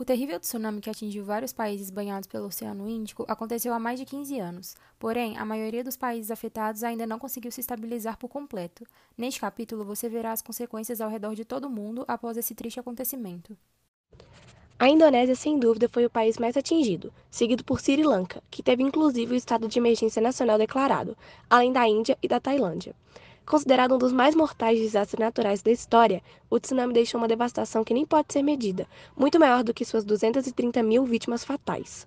O terrível tsunami que atingiu vários países banhados pelo Oceano Índico aconteceu há mais de 15 anos. Porém, a maioria dos países afetados ainda não conseguiu se estabilizar por completo. Neste capítulo, você verá as consequências ao redor de todo o mundo após esse triste acontecimento. A Indonésia, sem dúvida, foi o país mais atingido, seguido por Sri Lanka, que teve inclusive o estado de emergência nacional declarado, além da Índia e da Tailândia. Considerado um dos mais mortais desastres naturais da história, o tsunami deixou uma devastação que nem pode ser medida, muito maior do que suas 230 mil vítimas fatais.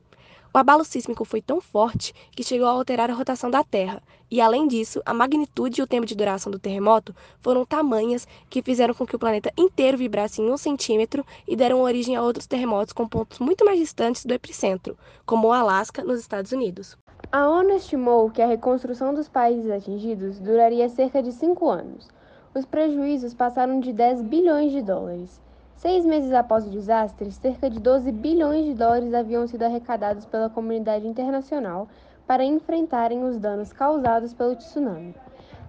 O abalo sísmico foi tão forte que chegou a alterar a rotação da Terra, e além disso, a magnitude e o tempo de duração do terremoto foram tamanhas que fizeram com que o planeta inteiro vibrasse em um centímetro e deram origem a outros terremotos com pontos muito mais distantes do epicentro, como o Alasca, nos Estados Unidos. A ONU estimou que a reconstrução dos países atingidos duraria cerca de cinco anos. Os prejuízos passaram de 10 bilhões de dólares. Seis meses após o desastre, cerca de 12 bilhões de dólares haviam sido arrecadados pela comunidade internacional para enfrentarem os danos causados pelo tsunami.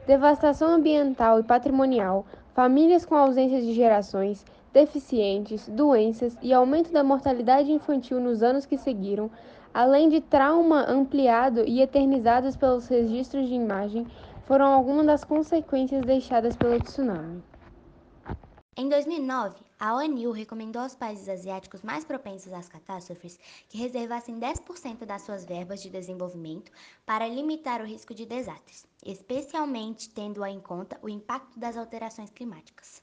Devastação ambiental e patrimonial, famílias com ausência de gerações, deficientes, doenças e aumento da mortalidade infantil nos anos que seguiram além de trauma ampliado e eternizados pelos registros de imagem, foram algumas das consequências deixadas pelo tsunami. Em 2009, a ONU recomendou aos países asiáticos mais propensos às catástrofes que reservassem 10% das suas verbas de desenvolvimento para limitar o risco de desastres, especialmente tendo em conta o impacto das alterações climáticas.